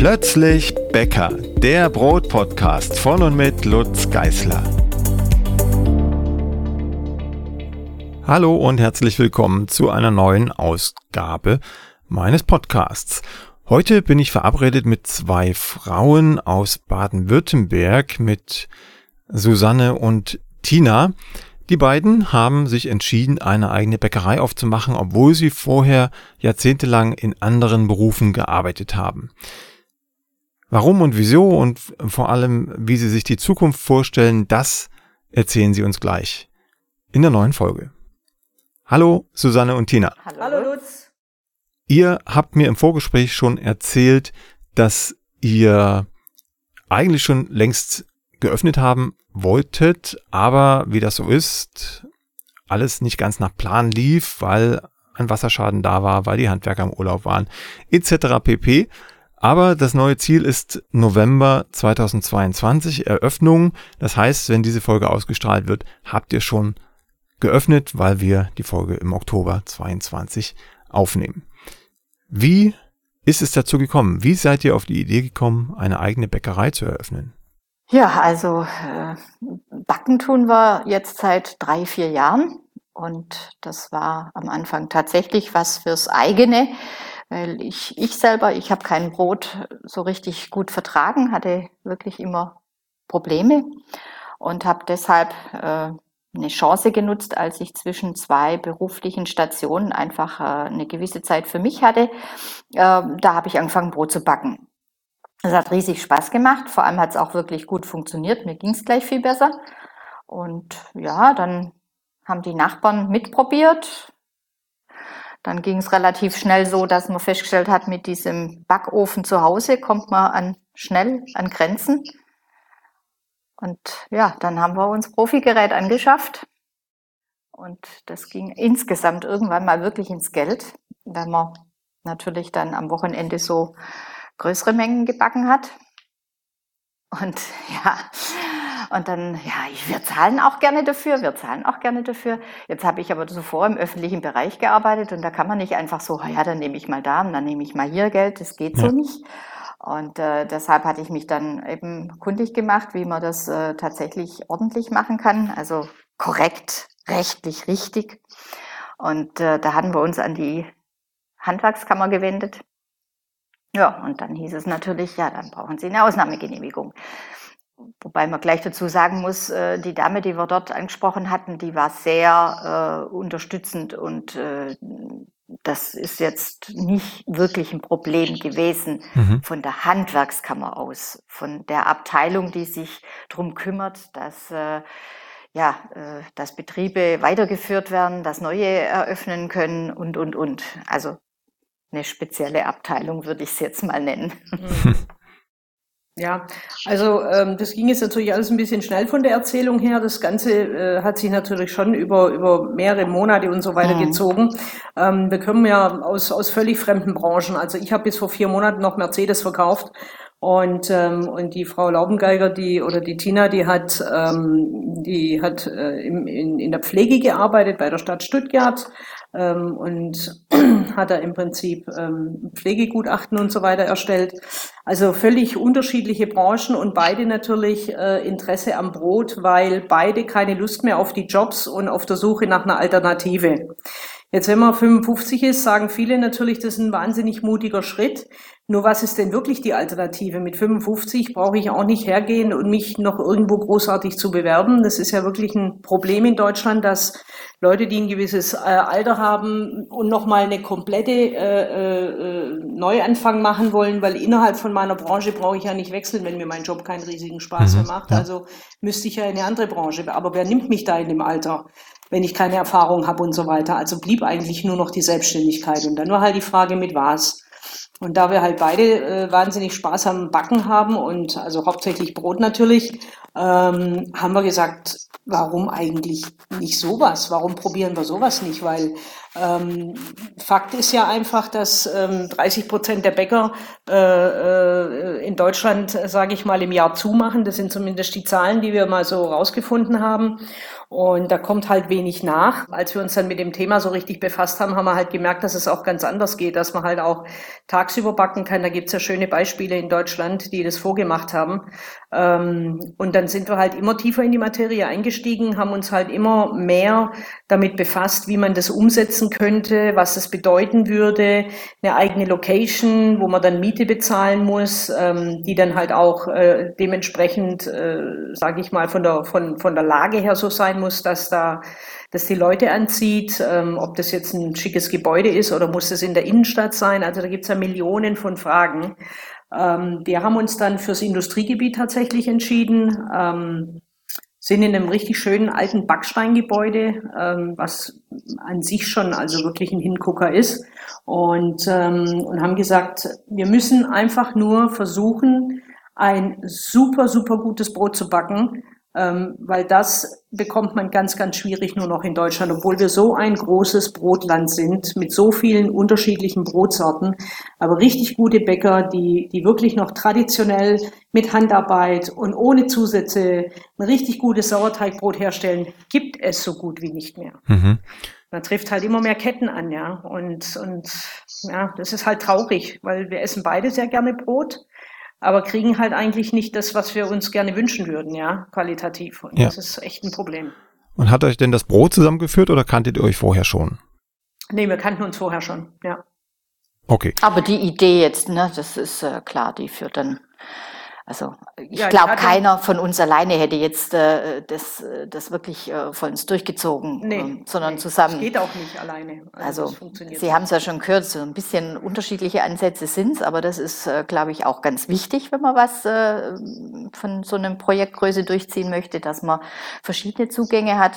Plötzlich Bäcker, der Brotpodcast von und mit Lutz Geißler. Hallo und herzlich willkommen zu einer neuen Ausgabe meines Podcasts. Heute bin ich verabredet mit zwei Frauen aus Baden-Württemberg, mit Susanne und Tina. Die beiden haben sich entschieden, eine eigene Bäckerei aufzumachen, obwohl sie vorher jahrzehntelang in anderen Berufen gearbeitet haben. Warum und wieso und vor allem, wie sie sich die Zukunft vorstellen, das erzählen sie uns gleich in der neuen Folge. Hallo Susanne und Tina. Hallo Lutz. Ihr habt mir im Vorgespräch schon erzählt, dass ihr eigentlich schon längst geöffnet haben wolltet, aber wie das so ist, alles nicht ganz nach Plan lief, weil ein Wasserschaden da war, weil die Handwerker im Urlaub waren, etc. pp. Aber das neue Ziel ist November 2022, Eröffnung. Das heißt, wenn diese Folge ausgestrahlt wird, habt ihr schon geöffnet, weil wir die Folge im Oktober 22 aufnehmen. Wie ist es dazu gekommen? Wie seid ihr auf die Idee gekommen, eine eigene Bäckerei zu eröffnen? Ja, also äh, Backen tun wir jetzt seit drei, vier Jahren. Und das war am Anfang tatsächlich was fürs eigene, weil ich, ich selber, ich habe kein Brot so richtig gut vertragen, hatte wirklich immer Probleme und habe deshalb äh, eine Chance genutzt, als ich zwischen zwei beruflichen Stationen einfach äh, eine gewisse Zeit für mich hatte. Äh, da habe ich angefangen, Brot zu backen. Es hat riesig Spaß gemacht. Vor allem hat es auch wirklich gut funktioniert. Mir ging es gleich viel besser. Und ja, dann haben die Nachbarn mitprobiert. Dann ging es relativ schnell so, dass man festgestellt hat, mit diesem Backofen zu Hause kommt man an, schnell an Grenzen. Und ja, dann haben wir uns Profigerät angeschafft. Und das ging insgesamt irgendwann mal wirklich ins Geld, weil man natürlich dann am Wochenende so größere Mengen gebacken hat. Und ja, und dann, ja, wir zahlen auch gerne dafür, wir zahlen auch gerne dafür. Jetzt habe ich aber zuvor im öffentlichen Bereich gearbeitet und da kann man nicht einfach so, ja, dann nehme ich mal da und dann nehme ich mal hier Geld, das geht ja. so nicht. Und äh, deshalb hatte ich mich dann eben kundig gemacht, wie man das äh, tatsächlich ordentlich machen kann, also korrekt, rechtlich richtig. Und äh, da hatten wir uns an die Handwerkskammer gewendet ja, und dann hieß es natürlich, ja, dann brauchen Sie eine Ausnahmegenehmigung. Wobei man gleich dazu sagen muss, äh, die Dame, die wir dort angesprochen hatten, die war sehr äh, unterstützend und äh, das ist jetzt nicht wirklich ein Problem gewesen mhm. von der Handwerkskammer aus, von der Abteilung, die sich darum kümmert, dass äh, ja, äh, dass Betriebe weitergeführt werden, dass neue eröffnen können und, und, und. Also eine spezielle Abteilung, würde ich es jetzt mal nennen. Ja, also ähm, das ging jetzt natürlich alles ein bisschen schnell von der Erzählung her. Das Ganze äh, hat sich natürlich schon über, über mehrere Monate und so weiter mhm. gezogen. Ähm, wir kommen ja aus, aus völlig fremden Branchen. Also ich habe bis vor vier Monaten noch Mercedes verkauft und, ähm, und die Frau Laubengeiger, die oder die Tina, die hat, ähm, die hat äh, im, in, in der Pflege gearbeitet bei der Stadt Stuttgart, ähm, und hat er im Prinzip ähm, Pflegegutachten und so weiter erstellt. Also völlig unterschiedliche Branchen und beide natürlich äh, Interesse am Brot, weil beide keine Lust mehr auf die Jobs und auf der Suche nach einer Alternative. Jetzt, wenn man 55 ist, sagen viele natürlich, das ist ein wahnsinnig mutiger Schritt. Nur was ist denn wirklich die Alternative? Mit 55 brauche ich auch nicht hergehen und mich noch irgendwo großartig zu bewerben. Das ist ja wirklich ein Problem in Deutschland, dass Leute, die ein gewisses äh, Alter haben und nochmal eine komplette äh, äh, Neuanfang machen wollen, weil innerhalb von meiner Branche brauche ich ja nicht wechseln, wenn mir mein Job keinen riesigen Spaß mhm, mehr macht. Also müsste ich ja in eine andere Branche. Aber wer nimmt mich da in dem Alter? Wenn ich keine Erfahrung habe und so weiter. Also blieb eigentlich nur noch die Selbstständigkeit. Und dann war halt die Frage, mit was. Und da wir halt beide äh, wahnsinnig Spaß am Backen haben und also hauptsächlich Brot natürlich, ähm, haben wir gesagt, warum eigentlich nicht sowas? Warum probieren wir sowas nicht? Weil ähm, Fakt ist ja einfach, dass ähm, 30 Prozent der Bäcker äh, äh, in Deutschland, sage ich mal, im Jahr zumachen. Das sind zumindest die Zahlen, die wir mal so rausgefunden haben. Und da kommt halt wenig nach. Als wir uns dann mit dem Thema so richtig befasst haben, haben wir halt gemerkt, dass es auch ganz anders geht, dass man halt auch tagsüber backen kann. Da gibt's ja schöne Beispiele in Deutschland, die das vorgemacht haben. Ähm, und dann sind wir halt immer tiefer in die Materie eingestiegen, haben uns halt immer mehr damit befasst, wie man das umsetzen könnte, was das bedeuten würde, eine eigene Location, wo man dann Miete bezahlen muss, ähm, die dann halt auch äh, dementsprechend, äh, sage ich mal, von der von von der Lage her so sein muss, dass da dass die Leute anzieht, ähm, ob das jetzt ein schickes Gebäude ist oder muss es in der Innenstadt sein. Also da gibt's ja Millionen von Fragen. Ähm, wir haben uns dann fürs Industriegebiet tatsächlich entschieden, ähm, sind in einem richtig schönen alten Backsteingebäude, ähm, was an sich schon also wirklich ein Hingucker ist. Und, und haben gesagt, wir müssen einfach nur versuchen, ein super, super gutes Brot zu backen, ähm, weil das bekommt man ganz, ganz schwierig nur noch in Deutschland, obwohl wir so ein großes Brotland sind mit so vielen unterschiedlichen Brotsorten. Aber richtig gute Bäcker, die, die wirklich noch traditionell mit Handarbeit und ohne Zusätze ein richtig gutes Sauerteigbrot herstellen, gibt es so gut wie nicht mehr. Mhm. Man trifft halt immer mehr Ketten an, ja. Und, und ja, das ist halt traurig, weil wir essen beide sehr gerne Brot aber kriegen halt eigentlich nicht das, was wir uns gerne wünschen würden, ja, qualitativ. Und ja. das ist echt ein Problem. Und hat euch denn das Brot zusammengeführt oder kanntet ihr euch vorher schon? Nee, wir kannten uns vorher schon, ja. Okay. Aber die Idee jetzt, ne, das ist äh, klar, die führt dann also ich ja, glaube, keiner von uns alleine hätte jetzt äh, das, das wirklich äh, von uns durchgezogen, nee, äh, sondern nee, zusammen. Das geht auch nicht alleine. Also, also Sie haben es ja schon gehört, so ein bisschen unterschiedliche Ansätze sind es, aber das ist, äh, glaube ich, auch ganz wichtig, wenn man was äh, von so einem Projektgröße durchziehen möchte, dass man verschiedene Zugänge hat,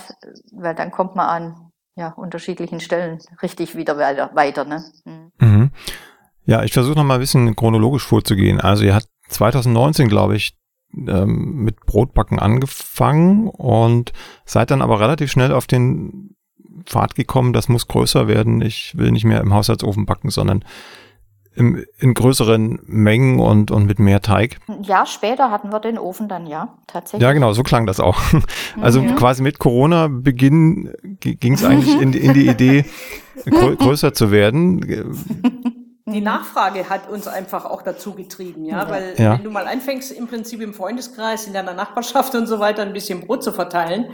weil dann kommt man an ja, unterschiedlichen Stellen richtig wieder weiter. weiter ne? Mhm. Mhm. Ja, ich versuche noch mal ein bisschen chronologisch vorzugehen. Also ihr habt 2019, glaube ich, ähm, mit Brotbacken angefangen und seid dann aber relativ schnell auf den Pfad gekommen, das muss größer werden. Ich will nicht mehr im Haushaltsofen backen, sondern im, in größeren Mengen und, und mit mehr Teig. Ein Jahr später hatten wir den Ofen dann, ja, tatsächlich. Ja, genau, so klang das auch. Also mhm. quasi mit Corona-Beginn ging es eigentlich in, in die Idee, grö größer zu werden. die mhm. Nachfrage hat uns einfach auch dazu getrieben, ja, weil ja. wenn du mal anfängst, im Prinzip im Freundeskreis, in deiner Nachbarschaft und so weiter ein bisschen Brot zu verteilen,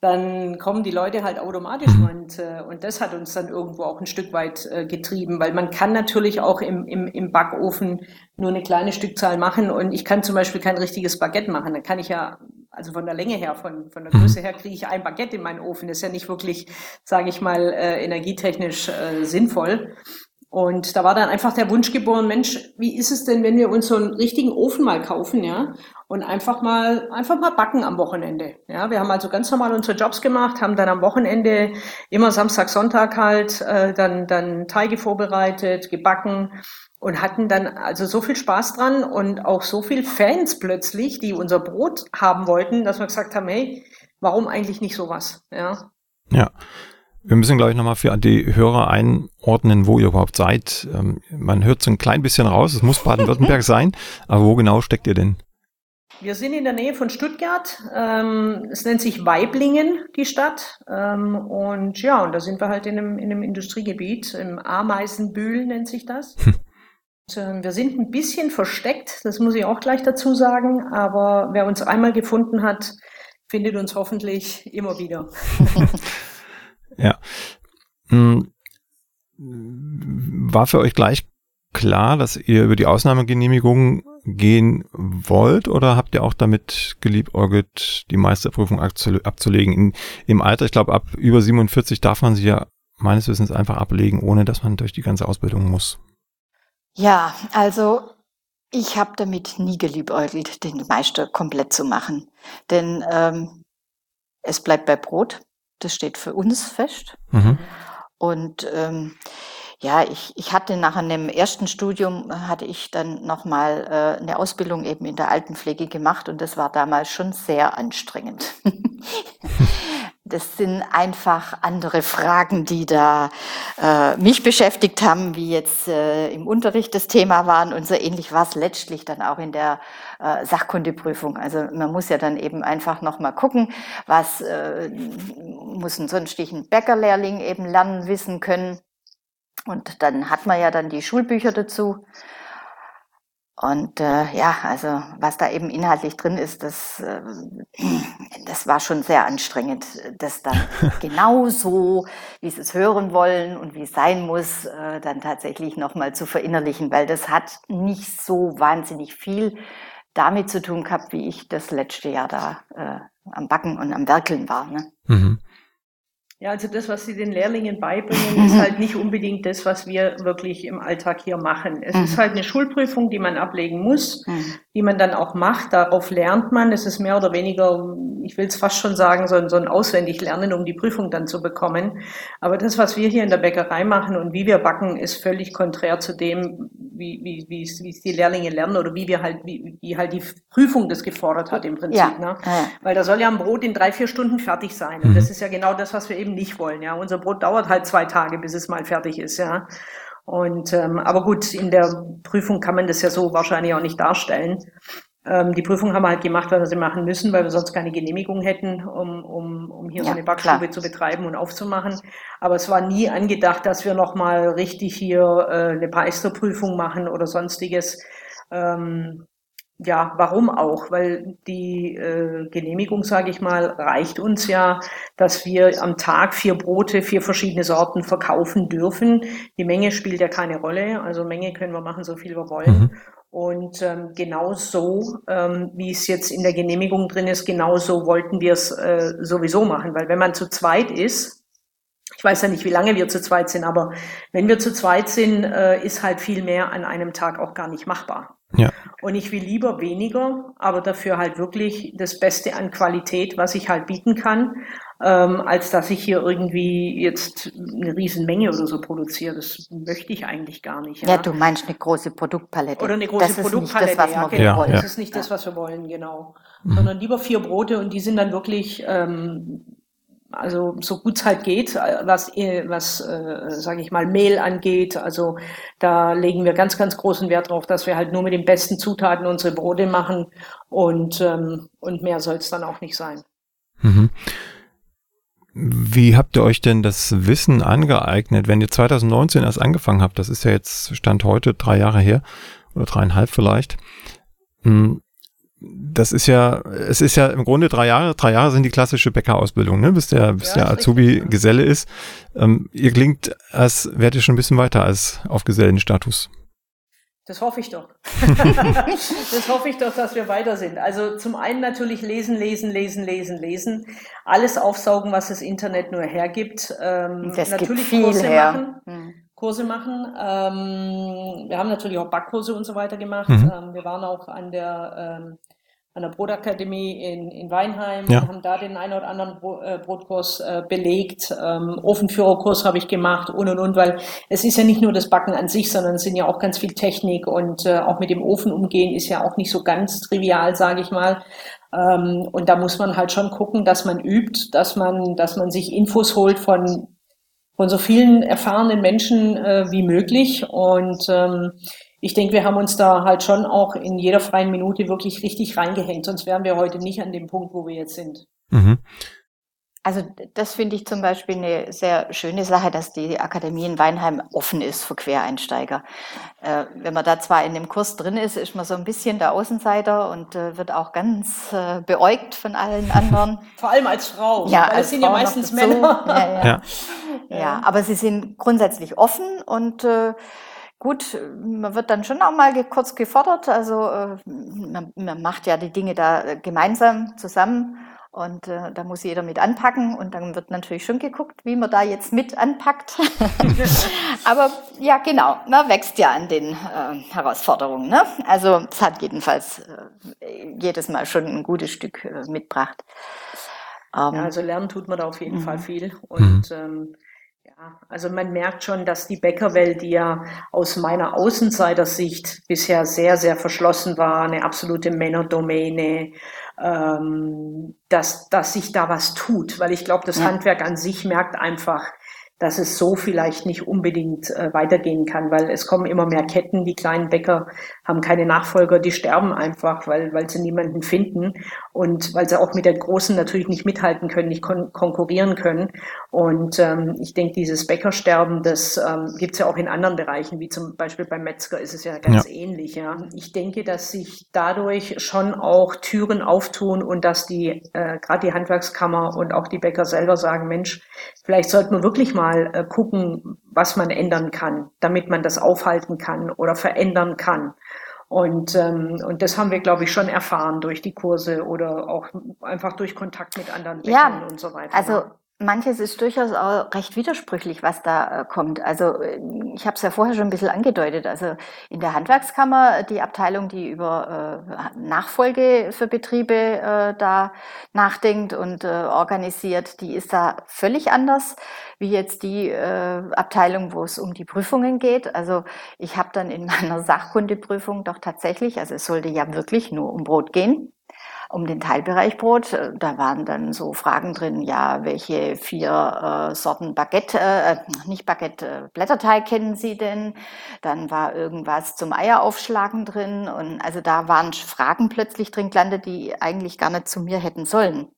dann kommen die Leute halt automatisch mhm. und, äh, und das hat uns dann irgendwo auch ein Stück weit äh, getrieben, weil man kann natürlich auch im, im, im Backofen nur eine kleine Stückzahl machen und ich kann zum Beispiel kein richtiges Baguette machen, dann kann ich ja also von der Länge her, von, von der mhm. Größe her kriege ich ein Baguette in meinen Ofen. Das ist ja nicht wirklich, sage ich mal, äh, energietechnisch äh, sinnvoll. Und da war dann einfach der Wunsch geboren, Mensch, wie ist es denn, wenn wir uns so einen richtigen Ofen mal kaufen, ja? Und einfach mal, einfach mal backen am Wochenende. Ja, wir haben also ganz normal unsere Jobs gemacht, haben dann am Wochenende immer Samstag, Sonntag halt, äh, dann, dann Teige vorbereitet, gebacken und hatten dann also so viel Spaß dran und auch so viel Fans plötzlich, die unser Brot haben wollten, dass wir gesagt haben, hey, warum eigentlich nicht sowas? Ja. Ja. Wir müssen, glaube ich, nochmal für die Hörer einordnen, wo ihr überhaupt seid. Ähm, man hört so ein klein bisschen raus, es muss Baden-Württemberg sein, aber wo genau steckt ihr denn? Wir sind in der Nähe von Stuttgart. Ähm, es nennt sich Weiblingen, die Stadt. Ähm, und ja, und da sind wir halt in einem, in einem Industriegebiet, im Ameisenbühl nennt sich das. Hm. Und, wir sind ein bisschen versteckt, das muss ich auch gleich dazu sagen, aber wer uns einmal gefunden hat, findet uns hoffentlich immer wieder. Ja. Hm. War für euch gleich klar, dass ihr über die Ausnahmegenehmigung gehen wollt oder habt ihr auch damit geliebäugelt, die Meisterprüfung abzulegen? In, Im Alter, ich glaube, ab über 47 darf man sie ja meines Wissens einfach ablegen, ohne dass man durch die ganze Ausbildung muss. Ja, also ich habe damit nie geliebäugelt, den Meister komplett zu machen. Denn ähm, es bleibt bei Brot. Das steht für uns fest. Mhm. Und ähm, ja, ich, ich hatte nach einem ersten Studium hatte ich dann nochmal äh, eine Ausbildung eben in der Altenpflege gemacht und das war damals schon sehr anstrengend. das sind einfach andere Fragen, die da äh, mich beschäftigt haben, wie jetzt äh, im Unterricht das Thema waren. Und so ähnlich war es letztlich dann auch in der äh, Sachkundeprüfung. Also man muss ja dann eben einfach nochmal gucken, was äh, muss ein sonstigen Bäckerlehrling eben lernen, wissen können. Und dann hat man ja dann die Schulbücher dazu. Und äh, ja, also was da eben inhaltlich drin ist, das, äh, das war schon sehr anstrengend, das dann genauso, wie sie es hören wollen und wie es sein muss, äh, dann tatsächlich nochmal zu verinnerlichen, weil das hat nicht so wahnsinnig viel damit zu tun gehabt, wie ich das letzte Jahr da äh, am Backen und am Werkeln war. Ne? Mhm. Ja, also das, was Sie den Lehrlingen beibringen, ist halt nicht unbedingt das, was wir wirklich im Alltag hier machen. Es mhm. ist halt eine Schulprüfung, die man ablegen muss, mhm. die man dann auch macht. Darauf lernt man. Es ist mehr oder weniger, ich will es fast schon sagen, so, so ein Auswendiglernen, um die Prüfung dann zu bekommen. Aber das, was wir hier in der Bäckerei machen und wie wir backen, ist völlig konträr zu dem, wie, wie, wie, es, wie es die Lehrlinge lernen oder wie wir halt, wie, wie halt die Prüfung das gefordert hat im Prinzip. Ja. Ne? Ja. Weil da soll ja ein Brot in drei, vier Stunden fertig sein. Und mhm. das ist ja genau das, was wir eben eben nicht wollen. Ja, unser Brot dauert halt zwei Tage, bis es mal fertig ist. Ja, und ähm, aber gut, in der Prüfung kann man das ja so wahrscheinlich auch nicht darstellen. Ähm, die Prüfung haben wir halt gemacht, weil wir sie machen müssen, weil wir sonst keine Genehmigung hätten, um, um, um hier ja, so eine Backstube klar. zu betreiben und aufzumachen. Aber es war nie angedacht, dass wir nochmal richtig hier äh, eine Meisterprüfung machen oder sonstiges. Ähm, ja, warum auch? Weil die äh, Genehmigung, sage ich mal, reicht uns ja, dass wir am Tag vier Brote, vier verschiedene Sorten verkaufen dürfen. Die Menge spielt ja keine Rolle. Also Menge können wir machen, so viel wir wollen. Mhm. Und ähm, genau so, ähm, wie es jetzt in der Genehmigung drin ist, genau so wollten wir es äh, sowieso machen. Weil wenn man zu zweit ist, ich weiß ja nicht, wie lange wir zu zweit sind, aber wenn wir zu zweit sind, äh, ist halt viel mehr an einem Tag auch gar nicht machbar. Ja. Und ich will lieber weniger, aber dafür halt wirklich das Beste an Qualität, was ich halt bieten kann, ähm, als dass ich hier irgendwie jetzt eine Riesenmenge oder so produziere. Das möchte ich eigentlich gar nicht. Ja, ja du meinst eine große Produktpalette. Oder eine große das Produktpalette, ist nicht das, was ja, wir genau. wollen. Das ist nicht das, was wir wollen, genau. Mhm. Sondern lieber vier Brote und die sind dann wirklich ähm, also so gut es halt geht, was, was äh, sage ich mal, Mehl angeht. Also da legen wir ganz, ganz großen Wert drauf, dass wir halt nur mit den besten Zutaten unsere Brote machen und, ähm, und mehr soll es dann auch nicht sein. Mhm. Wie habt ihr euch denn das Wissen angeeignet, wenn ihr 2019 erst angefangen habt? Das ist ja jetzt Stand heute drei Jahre her oder dreieinhalb vielleicht. Hm, das ist ja, es ist ja im Grunde drei Jahre, drei Jahre sind die klassische Bäckerausbildung, ne? bis der, bis ja, der Azubi richtig, Geselle ist. Ähm, ihr klingt, als wärt ihr schon ein bisschen weiter als auf Gesellenstatus. Das hoffe ich doch. das hoffe ich doch, dass wir weiter sind. Also zum einen natürlich lesen, lesen, lesen, lesen, lesen. Alles aufsaugen, was das Internet nur hergibt. Ähm, das natürlich gibt Kurse her. machen. Hm. Kurse machen. Ähm, wir haben natürlich auch Backkurse und so weiter gemacht. Mhm. Ähm, wir waren auch an der ähm, an der Brotakademie in, in Weinheim ja. und haben da den einen oder anderen äh, Brotkurs äh, belegt. Ähm, Ofenführerkurs habe ich gemacht und und und, weil es ist ja nicht nur das Backen an sich, sondern es sind ja auch ganz viel Technik und äh, auch mit dem Ofen umgehen ist ja auch nicht so ganz trivial, sage ich mal. Ähm, und da muss man halt schon gucken, dass man übt, dass man, dass man sich Infos holt von von so vielen erfahrenen Menschen äh, wie möglich und ähm, ich denke, wir haben uns da halt schon auch in jeder freien Minute wirklich richtig reingehängt, sonst wären wir heute nicht an dem Punkt, wo wir jetzt sind. Mhm. Also das finde ich zum Beispiel eine sehr schöne Sache, dass die Akademie in Weinheim offen ist für Quereinsteiger. Äh, wenn man da zwar in dem Kurs drin ist, ist man so ein bisschen der Außenseiter und äh, wird auch ganz äh, beäugt von allen anderen. Vor allem als Frau, ja, weil es sind Frau ja meistens Männer. Ja, ja. Ja. ja, aber sie sind grundsätzlich offen und äh, Gut, man wird dann schon auch mal kurz gefordert. Also äh, man, man macht ja die Dinge da äh, gemeinsam zusammen und äh, da muss jeder mit anpacken und dann wird natürlich schon geguckt, wie man da jetzt mit anpackt. Aber ja, genau, man wächst ja an den äh, Herausforderungen. Ne? Also es hat jedenfalls äh, jedes Mal schon ein gutes Stück äh, mitgebracht. Ähm, ja, also lernen tut man da auf jeden Fall mhm. viel und mhm. ähm, ja, also man merkt schon, dass die Bäckerwelt, die ja aus meiner Außenseitersicht bisher sehr, sehr verschlossen war, eine absolute Männerdomäne, dass, dass sich da was tut, weil ich glaube, das ja. Handwerk an sich merkt einfach, dass es so vielleicht nicht unbedingt äh, weitergehen kann, weil es kommen immer mehr Ketten, die kleinen Bäcker haben keine Nachfolger, die sterben einfach, weil, weil sie niemanden finden und weil sie auch mit der Großen natürlich nicht mithalten können, nicht kon konkurrieren können. Und ähm, ich denke, dieses Bäckersterben, das ähm, gibt es ja auch in anderen Bereichen, wie zum Beispiel beim Metzger ist es ja ganz ja. ähnlich. Ja. Ich denke, dass sich dadurch schon auch Türen auftun und dass die, äh, gerade die Handwerkskammer und auch die Bäcker selber sagen, Mensch, vielleicht sollten wir wirklich mal äh, gucken, was man ändern kann, damit man das aufhalten kann oder verändern kann. Und, ähm, und das haben wir, glaube ich, schon erfahren durch die Kurse oder auch einfach durch Kontakt mit anderen Bäckern ja, und so weiter. Also? Manches ist durchaus auch recht widersprüchlich, was da äh, kommt. Also äh, ich habe es ja vorher schon ein bisschen angedeutet. Also in der Handwerkskammer, die Abteilung, die über äh, Nachfolge für Betriebe äh, da nachdenkt und äh, organisiert, die ist da völlig anders wie jetzt die äh, Abteilung, wo es um die Prüfungen geht. Also ich habe dann in meiner Sachkundeprüfung doch tatsächlich, also es sollte ja wirklich nur um Brot gehen, um den Teilbereich Brot. Äh, da waren dann so Fragen drin, ja, welche vier äh, Sorten Baguette, äh, nicht Baguette, äh, Blätterteig kennen Sie denn? Dann war irgendwas zum Eieraufschlagen drin und also da waren Fragen plötzlich drin gelandet, die eigentlich gar nicht zu mir hätten sollen.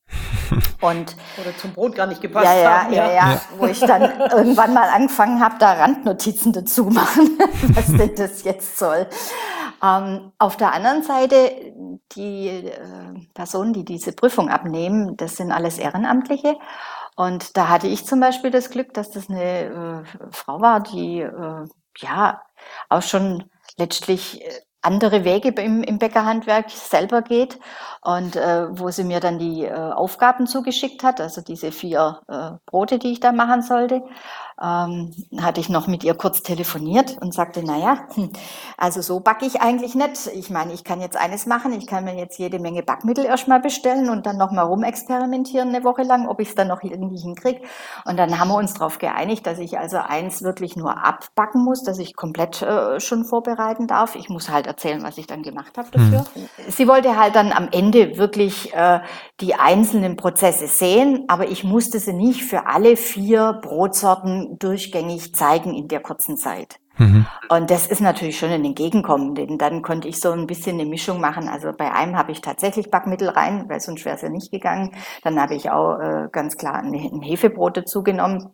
Und oder zum Brot gar nicht gepasst ja, ja, haben. Ja, ja, ja, wo ich dann irgendwann mal angefangen habe, da Randnotizen dazu machen, was denn das jetzt soll. Ähm, auf der anderen Seite, die äh, Personen, die diese Prüfung abnehmen, das sind alles Ehrenamtliche. Und da hatte ich zum Beispiel das Glück, dass das eine äh, Frau war, die äh, ja auch schon letztlich äh, andere Wege im, im Bäckerhandwerk selber geht und äh, wo sie mir dann die äh, Aufgaben zugeschickt hat, also diese vier äh, Brote, die ich da machen sollte ähm, hatte ich noch mit ihr kurz telefoniert und sagte, naja, hm, also so backe ich eigentlich nicht. Ich meine, ich kann jetzt eines machen, ich kann mir jetzt jede Menge Backmittel erstmal bestellen und dann nochmal rumexperimentieren eine Woche lang, ob ich es dann noch irgendwie hinkriege. Und dann haben wir uns darauf geeinigt, dass ich also eins wirklich nur abbacken muss, dass ich komplett äh, schon vorbereiten darf. Ich muss halt erzählen, was ich dann gemacht habe dafür. Mhm. Sie wollte halt dann am Ende wirklich äh, die einzelnen Prozesse sehen, aber ich musste sie nicht für alle vier Brotsorten durchgängig zeigen in der kurzen Zeit. Mhm. Und das ist natürlich schon ein Entgegenkommen, denn dann konnte ich so ein bisschen eine Mischung machen. Also bei einem habe ich tatsächlich Backmittel rein, weil sonst wäre es ja nicht gegangen. Dann habe ich auch äh, ganz klar ein, ein Hefebrot dazu genommen.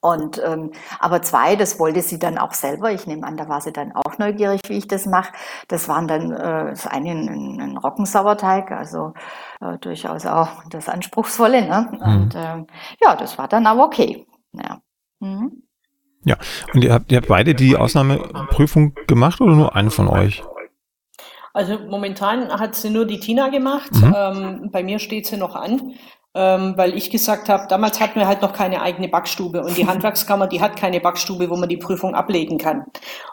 Und ähm, aber zwei, das wollte sie dann auch selber. Ich nehme an, da war sie dann auch neugierig, wie ich das mache. Das waren dann äh, das eine ein, ein Roggensauerteig, also äh, durchaus auch das Anspruchsvolle. Ne? Mhm. Und äh, ja, das war dann auch okay. Ja. Mhm. Ja, und ihr habt, ihr habt beide die Ausnahmeprüfung gemacht oder nur eine von euch? Also momentan hat sie nur die Tina gemacht. Mhm. Ähm, bei mir steht sie noch an, ähm, weil ich gesagt habe, damals hatten wir halt noch keine eigene Backstube und die Handwerkskammer, die hat keine Backstube, wo man die Prüfung ablegen kann.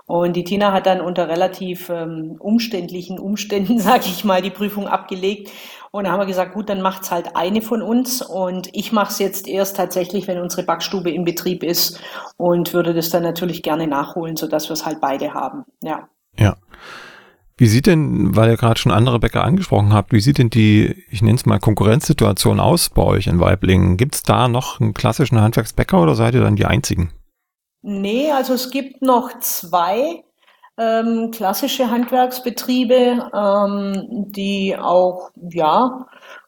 Und die Tina hat dann unter relativ ähm, umständlichen Umständen, sage ich mal, die Prüfung abgelegt. Und da haben wir gesagt, gut, dann macht's halt eine von uns und ich mache es jetzt erst tatsächlich, wenn unsere Backstube in Betrieb ist und würde das dann natürlich gerne nachholen, sodass wir es halt beide haben. Ja. Ja. Wie sieht denn, weil ihr gerade schon andere Bäcker angesprochen habt, wie sieht denn die, ich nenne es mal Konkurrenzsituation aus bei euch in Weiblingen? Gibt es da noch einen klassischen Handwerksbäcker oder seid ihr dann die einzigen? Nee, also es gibt noch zwei ähm, klassische Handwerksbetriebe, ähm, die auch, ja,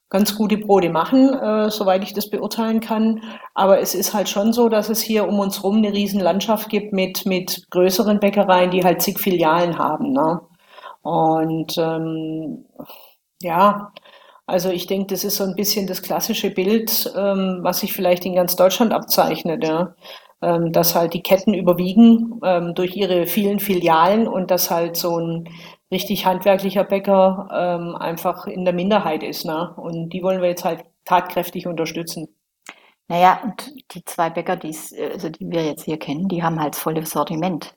ganz gute Brote machen, äh, soweit ich das beurteilen kann. Aber es ist halt schon so, dass es hier um uns rum eine riesen Landschaft gibt mit, mit größeren Bäckereien, die halt zig Filialen haben. Ne? Und ähm, ja, also ich denke, das ist so ein bisschen das klassische Bild, ähm, was sich vielleicht in ganz Deutschland abzeichnet. Ja dass halt die Ketten überwiegen ähm, durch ihre vielen Filialen und dass halt so ein richtig handwerklicher Bäcker ähm, einfach in der Minderheit ist. Ne? Und die wollen wir jetzt halt tatkräftig unterstützen. Naja, und die zwei Bäcker, also die wir jetzt hier kennen, die haben halt volles Sortiment.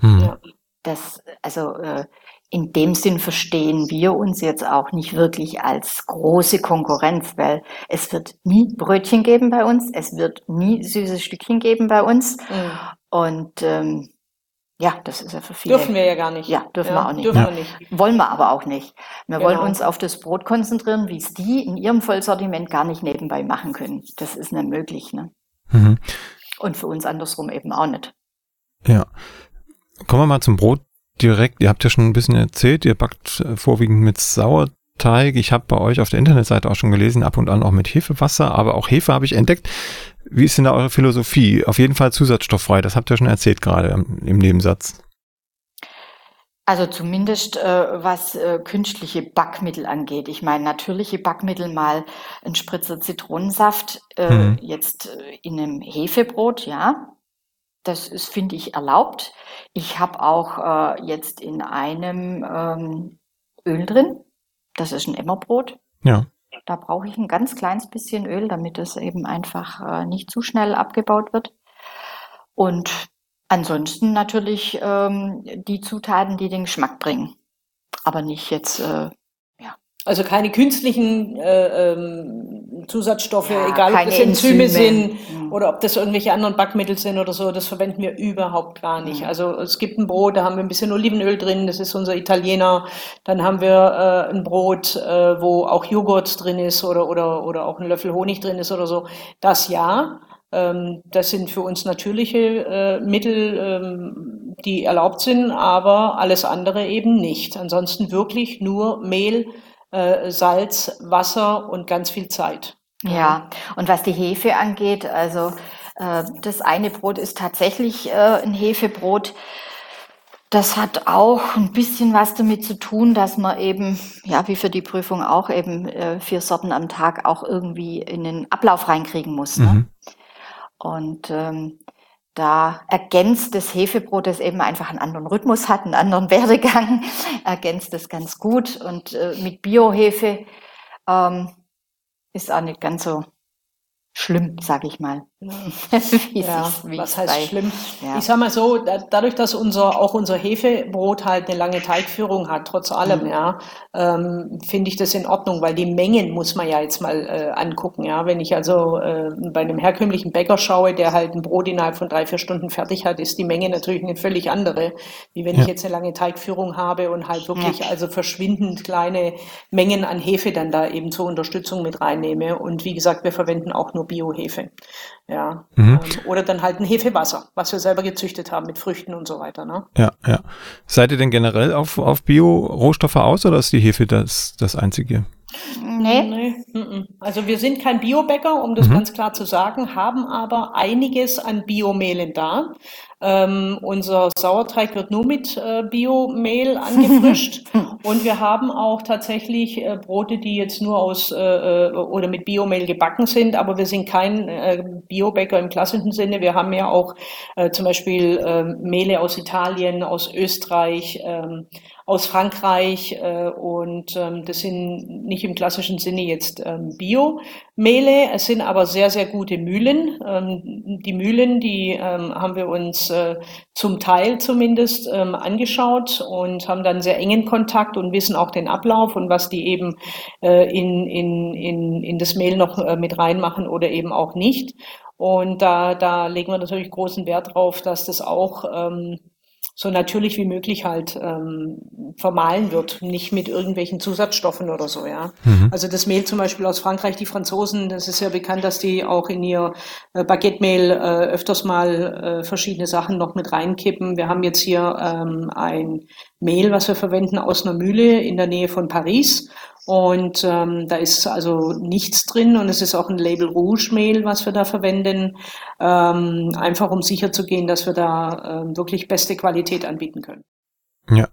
Hm. Ja. Das, also äh, in dem Sinn verstehen wir uns jetzt auch nicht wirklich als große Konkurrenz, weil es wird nie Brötchen geben bei uns, es wird nie süße Stückchen geben bei uns. Mhm. Und ähm, Ja, das ist ja für viele. Dürfen wir ja gar nicht. Ja, dürfen Ja, wir auch nicht. Dürfen Ja. wir nicht. Wollen wir aber auch nicht. Wir Genau. wollen uns auf das Brot konzentrieren, wie es die in ihrem Vollsortiment gar nicht nebenbei machen können. Das ist nicht möglich. Ne? Mhm. Und für uns andersrum eben auch nicht. Ja. Kommen wir mal zum Brot direkt. Ihr habt ja schon ein bisschen erzählt, ihr backt vorwiegend mit Sauerteig. Ich habe bei euch auf der Internetseite auch schon gelesen, ab und an auch mit Hefewasser, aber auch Hefe habe ich entdeckt. Wie ist denn da eure Philosophie? Auf jeden Fall zusatzstofffrei, das habt ihr schon erzählt gerade im, im Nebensatz. Also zumindest äh, was äh, künstliche Backmittel angeht. Ich meine, natürliche Backmittel mal ein Spritzer Zitronensaft, äh, Mhm. jetzt äh, in einem Hefebrot, ja. Das ist, finde ich, erlaubt. Ich habe auch äh, jetzt in einem ähm, Öl drin. Das ist ein Emmerbrot. Ja. Da brauche ich ein ganz kleines bisschen Öl, damit es eben einfach äh, nicht zu schnell abgebaut wird. Und ansonsten natürlich ähm, die Zutaten, die den Geschmack bringen. Aber nicht jetzt, äh, Also keine künstlichen äh, ähm, Zusatzstoffe, Ja, egal ob das Enzyme, Enzyme. sind Mhm. oder ob das irgendwelche anderen Backmittel sind oder so, das verwenden wir überhaupt gar nicht. Mhm. Also es gibt ein Brot, da haben wir ein bisschen Olivenöl drin, das ist unser Italiener. Dann haben wir äh, ein Brot, äh, wo auch Joghurt drin ist oder, oder, oder auch ein Löffel Honig drin ist oder so. Das ja. Ähm, das sind für uns natürliche äh, Mittel, ähm, die erlaubt sind, aber alles andere eben nicht. Ansonsten wirklich nur Mehl, äh, Salz, Wasser und ganz viel Zeit. Ja, und was die Hefe angeht, also äh, das eine Brot ist tatsächlich äh, ein Hefebrot. Das hat auch ein bisschen was damit zu tun, dass man eben, ja, wie für die Prüfung auch eben äh, vier Sorten am Tag auch irgendwie in den Ablauf reinkriegen muss. Ne? Mhm. Und ähm, da ergänzt das Hefebrot, das eben einfach einen anderen Rhythmus hat, einen anderen Werdegang, ergänzt es ganz gut. Und äh, mit Biohefe ähm, ist auch nicht ganz so schlimm, sage ich mal. Wie Ja, wie was heißt bei- schlimm? Ja. Ich sag mal so, da, dadurch, dass unser, auch unser Hefebrot halt eine lange Teigführung hat, trotz allem, Mhm. ja, ähm, finde ich das in Ordnung, weil die Mengen muss man ja jetzt mal äh, angucken, ja. Wenn ich also äh, bei einem herkömmlichen Bäcker schaue, der halt ein Brot innerhalb von drei, vier Stunden fertig hat, ist die Menge natürlich eine völlig andere, wie wenn Ja. ich jetzt eine lange Teigführung habe und halt wirklich also verschwindend kleine Mengen an Hefe dann da eben zur Unterstützung mit reinnehme. Und wie gesagt, wir verwenden auch nur Biohefe. Ja. Mhm. Ähm, oder dann halt ein Hefewasser, was wir selber gezüchtet haben mit Früchten und so weiter. Ne? Ja, ja. Seid ihr denn generell auf, auf Bio-Rohstoffe aus oder ist die Hefe das, das einzige? Nee, Nee. Also wir sind kein Biobäcker, um das Mhm. ganz klar zu sagen, haben aber einiges an Biomehlen da. Ähm, unser Sauerteig wird nur mit äh, Biomehl angefrischt und wir haben auch tatsächlich äh, Brote, die jetzt nur aus äh, äh, oder mit Biomehl gebacken sind, aber wir sind kein äh, Biobäcker im klassischen Sinne. Wir haben ja auch äh, zum Beispiel äh, Mehle aus Italien, aus Österreich, ähm, aus Frankreich äh, und ähm, das sind nicht im klassischen Sinne jetzt ähm, Biomehle, es sind aber sehr, sehr gute Mühlen. Ähm, die Mühlen, die ähm, haben wir uns äh, zum Teil zumindest ähm, angeschaut und haben dann sehr engen Kontakt und wissen auch den Ablauf und was die eben äh, in, in, in, in das Mehl noch äh, mit reinmachen oder eben auch nicht. Und da, da legen wir natürlich großen Wert drauf, dass das auch ähm, so natürlich wie möglich halt ähm, vermahlen wird, nicht mit irgendwelchen Zusatzstoffen oder so, ja. Mhm. Also das Mehl zum Beispiel aus Frankreich, die Franzosen, das ist ja bekannt, dass die auch in ihr äh, Baguette-Mehl äh, öfters mal äh, verschiedene Sachen noch mit reinkippen. Wir haben jetzt hier ähm, ein Mehl, was wir verwenden aus einer Mühle in der Nähe von Paris. Und ähm, da ist also nichts drin und es ist auch ein Label Rouge Mehl, was wir da verwenden, ähm, einfach um sicher zu gehen, dass wir da ähm, wirklich beste Qualität anbieten können. Ja.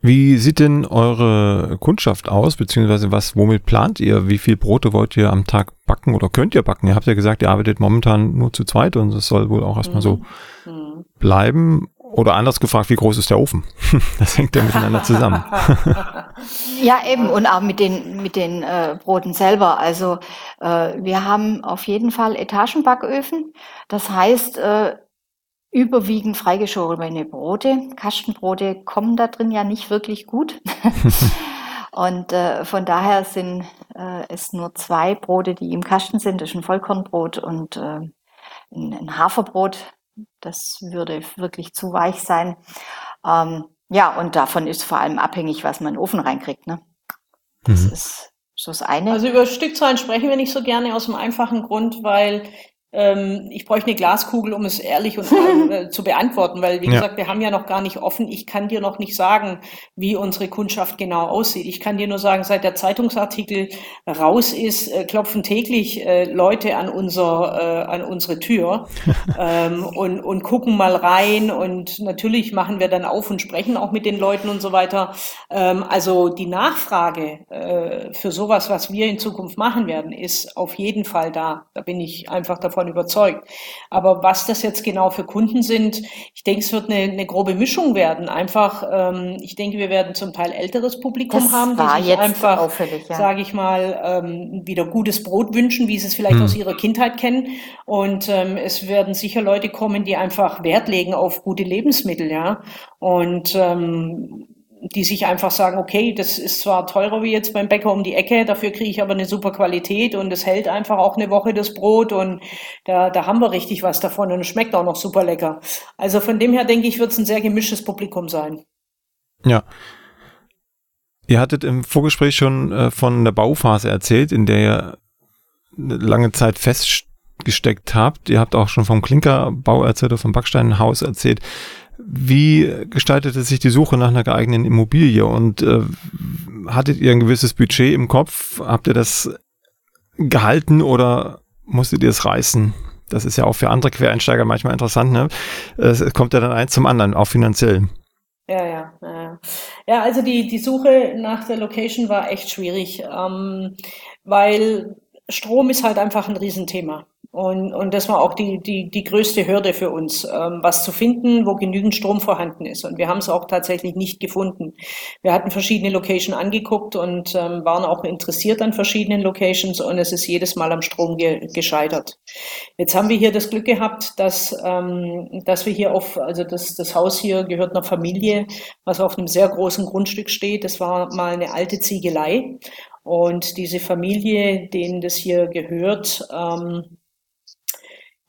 Wie sieht denn eure Kundschaft aus, beziehungsweise was, womit plant ihr? Wie viel Brote wollt ihr am Tag backen oder könnt ihr backen? Ihr habt ja gesagt, ihr arbeitet momentan nur zu zweit und es soll wohl auch erstmal so Mhm. bleiben. Oder anders gefragt, wie groß ist der Ofen? Das hängt ja miteinander zusammen. Ja, eben und auch mit den mit den äh, Broten selber. Also äh, wir haben auf jeden Fall Etagenbacköfen. Das heißt äh, überwiegend freigeschorene Brote. Kastenbrote kommen da drin ja nicht wirklich gut. Und äh, von daher sind äh, es nur zwei Brote, die im Kasten sind. Das ist ein Vollkornbrot und äh, ein, ein Haferbrot, das würde wirklich zu weich sein. Ähm, ja, und davon ist vor allem abhängig, was man in den Ofen reinkriegt. Ne? Das mhm. ist so das eine. Also über Stückzahlen sprechen wir nicht so gerne aus dem einfachen Grund, weil ich bräuchte eine Glaskugel, um es ehrlich und äh, zu beantworten, weil wie ja. gesagt, wir haben ja noch gar nicht offen. Ich kann dir noch nicht sagen, wie unsere Kundschaft genau aussieht. Ich kann dir nur sagen, seit der Zeitungsartikel raus ist, äh, klopfen täglich äh, Leute an unser äh, an unsere Tür ähm, und und gucken mal rein und natürlich machen wir dann auf und sprechen auch mit den Leuten und so weiter. Ähm, also die Nachfrage äh, für sowas, was wir in Zukunft machen werden, ist auf jeden Fall da. Da bin ich einfach davon davon überzeugt. Aber was das jetzt genau für Kunden sind, ich denke, es wird eine, eine grobe Mischung werden. Einfach, ähm, ich denke, wir werden zum Teil älteres Publikum das haben, die sich einfach, ja. sage ich mal, ähm, wieder gutes Brot wünschen, wie sie es vielleicht hm. aus ihrer Kindheit kennen. Und ähm, es werden sicher Leute kommen, die einfach Wert legen auf gute Lebensmittel, ja. Und ähm, die sich einfach sagen, okay, das ist zwar teurer wie jetzt beim Bäcker um die Ecke, dafür kriege ich aber eine super Qualität und es hält einfach auch eine Woche das Brot und da, da haben wir richtig was davon und es schmeckt auch noch super lecker. Also von dem her denke ich, wird es ein sehr gemischtes Publikum sein. Ja. Ihr hattet im Vorgespräch schon äh, von der Bauphase erzählt, in der ihr eine lange Zeit festgesteckt habt. Ihr habt auch schon vom Klinkerbau erzählt oder vom Backsteinhaus erzählt. Wie gestaltete sich die Suche nach einer geeigneten Immobilie und äh, hattet ihr ein gewisses Budget im Kopf? Habt ihr das gehalten oder musstet ihr es reißen? Das ist ja auch für andere Quereinsteiger manchmal interessant. Ne? Es kommt ja dann eins zum anderen, auch finanziell. Ja, ja, ja. Ja, also die, die Suche nach der Location war echt schwierig, ähm, weil Strom ist halt einfach ein Riesenthema. Und, und das war auch die, die, die größte Hürde für uns, ähm, was zu finden, wo genügend Strom vorhanden ist. Und wir haben es auch tatsächlich nicht gefunden. Wir hatten verschiedene Locations angeguckt und ähm, waren auch interessiert an verschiedenen Locations und es ist jedes Mal am Strom ge gescheitert. Jetzt haben wir hier das Glück gehabt, dass, ähm, dass wir hier auf, also das, das Haus hier gehört einer Familie, was auf einem sehr großen Grundstück steht. Das war mal eine alte Ziegelei. Und diese Familie, denen das hier gehört, ähm,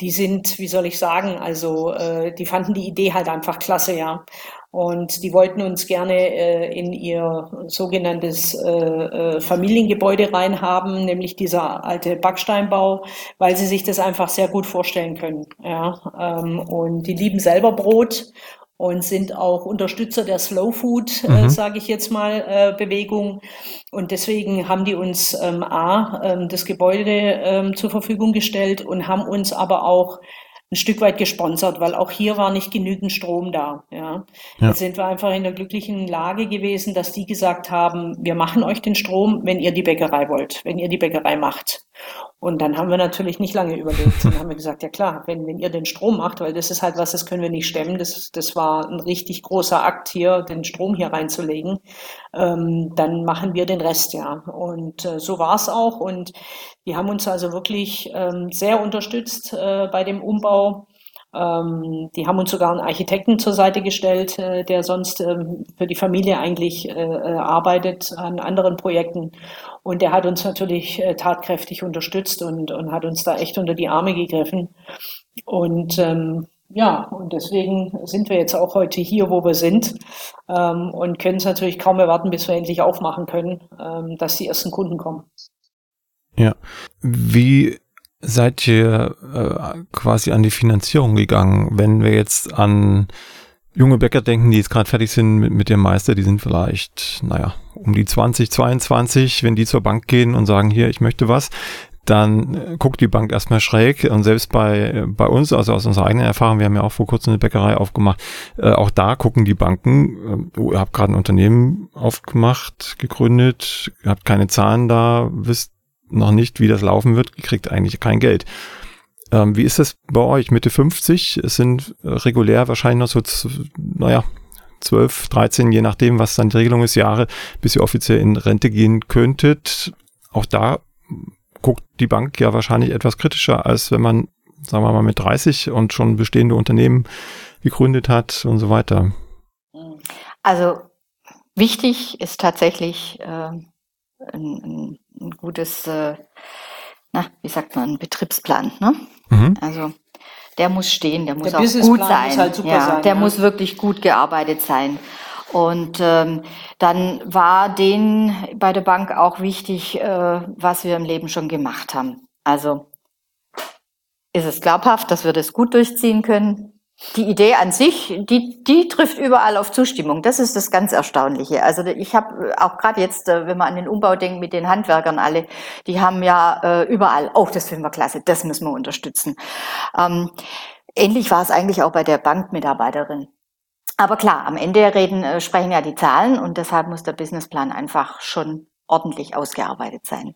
die sind, wie soll ich sagen, also äh, die fanden die Idee halt einfach klasse, ja. Und die wollten uns gerne äh, in ihr sogenanntes äh, äh, Familiengebäude reinhaben, nämlich dieser alte Backsteinbau, weil sie sich das einfach sehr gut vorstellen können. Ja. Ähm, und die lieben selber Brot und sind auch Unterstützer der Slow Food, äh, mhm. äh, sage ich jetzt mal, äh, Bewegung. Und deswegen haben die uns ähm, A, ähm, das Gebäude ähm, zur Verfügung gestellt und haben uns aber auch ein Stück weit gesponsert, weil auch hier war nicht genügend Strom da. Ja. ja. Jetzt sind wir einfach in der glücklichen Lage gewesen, dass die gesagt haben, wir machen euch den Strom, wenn ihr die Bäckerei wollt, wenn ihr die Bäckerei macht. Und dann haben wir natürlich nicht lange überlegt. Dann haben wir gesagt, ja klar, wenn, wenn ihr den Strom macht, weil das ist halt was, das können wir nicht stemmen. Das, das war ein richtig großer Akt hier, den Strom hier reinzulegen. Ähm, dann machen wir den Rest, ja. Und äh, so war es auch. Und die haben uns also wirklich ähm, sehr unterstützt äh, bei dem Umbau. Ähm, die haben uns sogar einen Architekten zur Seite gestellt, äh, der sonst ähm, für die Familie eigentlich äh, äh, arbeitet an anderen Projekten. Und der hat uns natürlich äh, tatkräftig unterstützt und, und hat uns da echt unter die Arme gegriffen. Und ähm, ja, und deswegen sind wir jetzt auch heute hier, wo wir sind ähm, und können es natürlich kaum erwarten, bis wir endlich aufmachen können, ähm, dass die ersten Kunden kommen. Ja. Wie seid ihr äh, quasi an die Finanzierung gegangen? Wenn wir jetzt an junge Bäcker denken, die jetzt gerade fertig sind mit, mit dem Meister, die sind vielleicht, naja, um die 20, 22, wenn die zur Bank gehen und sagen, hier, ich möchte was, dann äh, guckt die Bank erstmal schräg und selbst bei, bei uns, also aus unserer eigenen Erfahrung, wir haben ja auch vor kurzem eine Bäckerei aufgemacht, äh, auch da gucken die Banken, äh, oh, ihr habt gerade ein Unternehmen aufgemacht, gegründet, ihr habt keine Zahlen da, wisst noch nicht, wie das laufen wird, kriegt eigentlich kein Geld. Ähm, wie ist das bei euch? Mitte 50? Es sind regulär wahrscheinlich noch so, naja, 12, 13, je nachdem, was dann die Regelung ist, Jahre, bis ihr offiziell in Rente gehen könntet. Auch da guckt die Bank ja wahrscheinlich etwas kritischer, als wenn man, sagen wir mal, mit 30 und schon bestehende Unternehmen gegründet hat und so weiter. Also wichtig ist tatsächlich äh, ein, ein ein gutes, äh, na, wie sagt man, Betriebsplan. Ne? Mhm. Also der muss stehen, der muss der auch gut sein. Halt ja, sein, der ja. muss wirklich gut gearbeitet sein. Und ähm, dann war denen bei der Bank auch wichtig, äh, was wir im Leben schon gemacht haben. Also ist es glaubhaft, dass wir das gut durchziehen können? Die Idee an sich, die, die trifft überall auf Zustimmung. Das ist das ganz Erstaunliche. Also ich habe auch gerade jetzt, äh, wenn man an den Umbau denkt mit den Handwerkern alle, die haben ja äh, überall, oh, das finden wir klasse, das müssen wir unterstützen. Ähm, ähnlich war es eigentlich auch bei der Bankmitarbeiterin. Aber klar, am Ende reden, äh, sprechen ja die Zahlen und deshalb muss der Businessplan einfach schon ordentlich ausgearbeitet sein.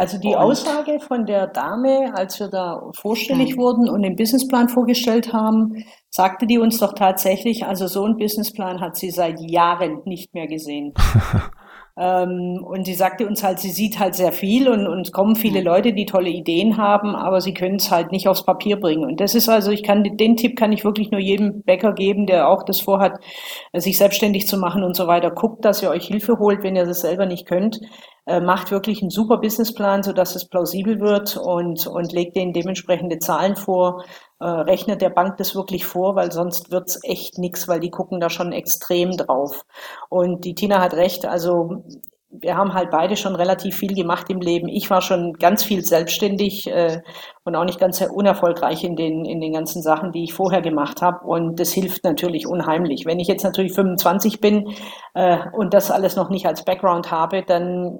Also die Aussage von der Dame, als wir da vorstellig mhm. wurden und den Businessplan vorgestellt haben, sagte die uns doch tatsächlich, also so einen Businessplan hat sie seit Jahren nicht mehr gesehen. ähm, und sie sagte uns halt, sie sieht halt sehr viel und, und kommen viele mhm. Leute, die tolle Ideen haben, aber sie können es halt nicht aufs Papier bringen. Und das ist also, ich kann den Tipp kann ich wirklich nur jedem Bäcker geben, der auch das vorhat, sich selbstständig zu machen und so weiter. Guckt, dass ihr euch Hilfe holt, wenn ihr das selber nicht könnt äh, macht wirklich einen super Businessplan, sodass es plausibel wird und, und legt denen dementsprechende Zahlen vor, äh, rechnet der Bank das wirklich vor, weil sonst wird's echt nix, weil die gucken da schon extrem drauf. Und die Tina hat recht, also wir haben halt beide schon relativ viel gemacht im Leben. Ich war schon ganz viel selbstständig äh, und auch nicht ganz unerfolgreich in den, in den ganzen Sachen, die ich vorher gemacht habe. Und das hilft natürlich unheimlich. Wenn ich jetzt natürlich 25 bin äh, und das alles noch nicht als Background habe, dann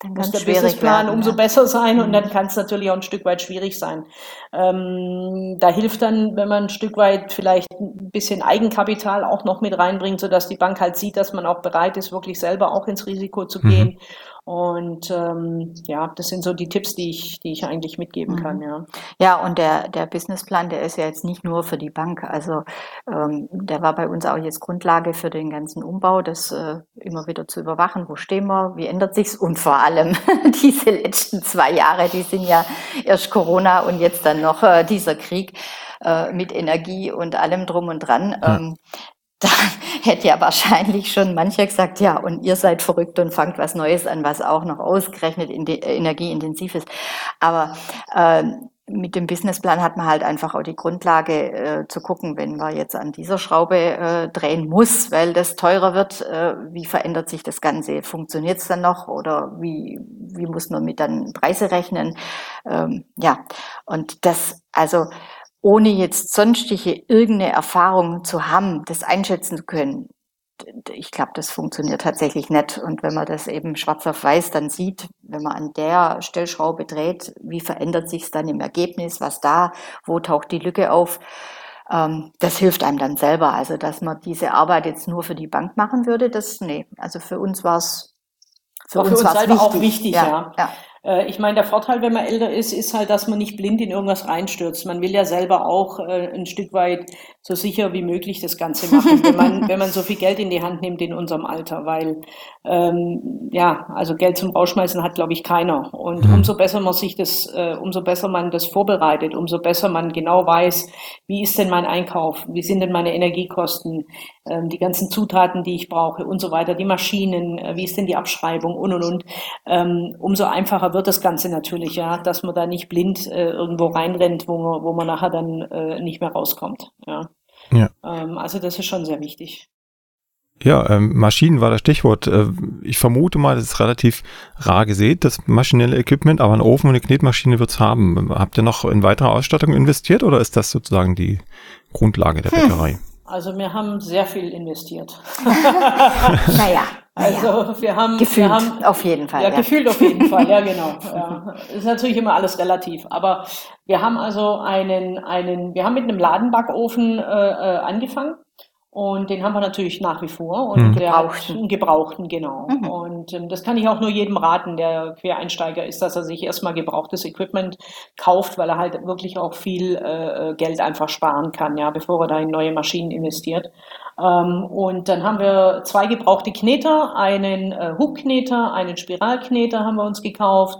dann muss der Businessplan umso ja. besser sein und dann mhm. kann es natürlich auch ein Stück weit schwierig sein. Ähm, da hilft dann, wenn man ein Stück weit vielleicht ein bisschen Eigenkapital auch noch mit reinbringt, sodass die Bank halt sieht, dass man auch bereit ist, wirklich selber auch ins Risiko zu gehen. Und ähm, ja, das sind so die Tipps, die ich, die ich eigentlich mitgeben kann, mhm. ja. Ja, und der, der Businessplan, der ist ja jetzt nicht nur für die Bank. Also ähm, der war bei uns auch jetzt Grundlage für den ganzen Umbau, das äh, immer wieder zu überwachen, wo stehen wir, wie ändert sich's und vor allem diese letzten zwei Jahre, die sind ja erst Corona und jetzt dann noch äh, dieser Krieg äh, mit Energie und allem drum und dran. Ja. Ähm, da hätte ja wahrscheinlich schon mancher gesagt, ja, und ihr seid verrückt und fangt was Neues an, was auch noch ausgerechnet in die, äh, energieintensiv ist. Aber äh, mit dem Businessplan hat man halt einfach auch die Grundlage äh, zu gucken, wenn man jetzt an dieser Schraube äh, drehen muss, weil das teurer wird, äh, wie verändert sich das Ganze? Funktioniert es dann noch oder wie, wie muss man mit dann Preise rechnen? Ähm, ja, und das, also ohne jetzt sonstige irgendeine Erfahrung zu haben, das einschätzen zu können, ich glaube, das funktioniert tatsächlich nicht. Und wenn man das eben schwarz auf weiß dann sieht, wenn man an der Stellschraube dreht, wie verändert sich es dann im Ergebnis, was da, wo taucht die Lücke auf, ähm, das hilft einem dann selber. Also, dass man diese Arbeit jetzt nur für die Bank machen würde, das, nee. Also für uns war es für, für uns, uns wichtig. auch wichtig, ja. ja. ja. Äh, ich meine, der Vorteil, wenn man älter ist, ist halt, dass man nicht blind in irgendwas reinstürzt. Man will ja selber auch äh, ein Stück weit so sicher wie möglich das Ganze machen, wenn man, wenn man so viel Geld in die Hand nimmt in unserem Alter, weil ähm, ja, also Geld zum Rausschmeißen hat, glaube ich, keiner. Und mhm. umso besser man sich das, äh, umso besser man das vorbereitet, umso besser man genau weiß, wie ist denn mein Einkauf, wie sind denn meine Energiekosten, ähm, die ganzen Zutaten, die ich brauche und so weiter, die Maschinen, äh, wie ist denn die Abschreibung und und und. Ähm, umso einfacher wird das Ganze natürlich, ja, dass man da nicht blind äh, irgendwo reinrennt, wo man, wo man nachher dann äh, nicht mehr rauskommt. Ja. Ja. Ähm, also das ist schon sehr wichtig. Ja, ähm, Maschinen war das Stichwort. Äh, ich vermute mal, das ist relativ rar gesät, das maschinelle Equipment, aber ein Ofen und eine Knetmaschine wird's haben. Habt ihr noch in weitere Ausstattung investiert oder ist das sozusagen die Grundlage der hm. Bäckerei? Also wir haben sehr viel investiert. naja. Also wir haben gefühlt wir haben, auf jeden Fall. Ja, ja, gefühlt auf jeden Fall, ja genau. Ja. Ist natürlich immer alles relativ. Aber wir haben also einen, einen, wir haben mit einem Ladenbackofen äh, äh angefangen und den haben wir natürlich nach wie vor. Und mhm. der hat einen gebrauchten, genau. Mhm. Und ähm, das kann ich auch nur jedem raten, der Quereinsteiger ist, dass er sich erstmal gebrauchtes Equipment kauft, weil er halt wirklich auch viel äh, äh Geld einfach sparen kann, ja, bevor er da in neue Maschinen investiert. Ähm, und dann haben wir zwei gebrauchte Kneter, einen äh, Hubkneter, einen Spiralkneter haben wir uns gekauft.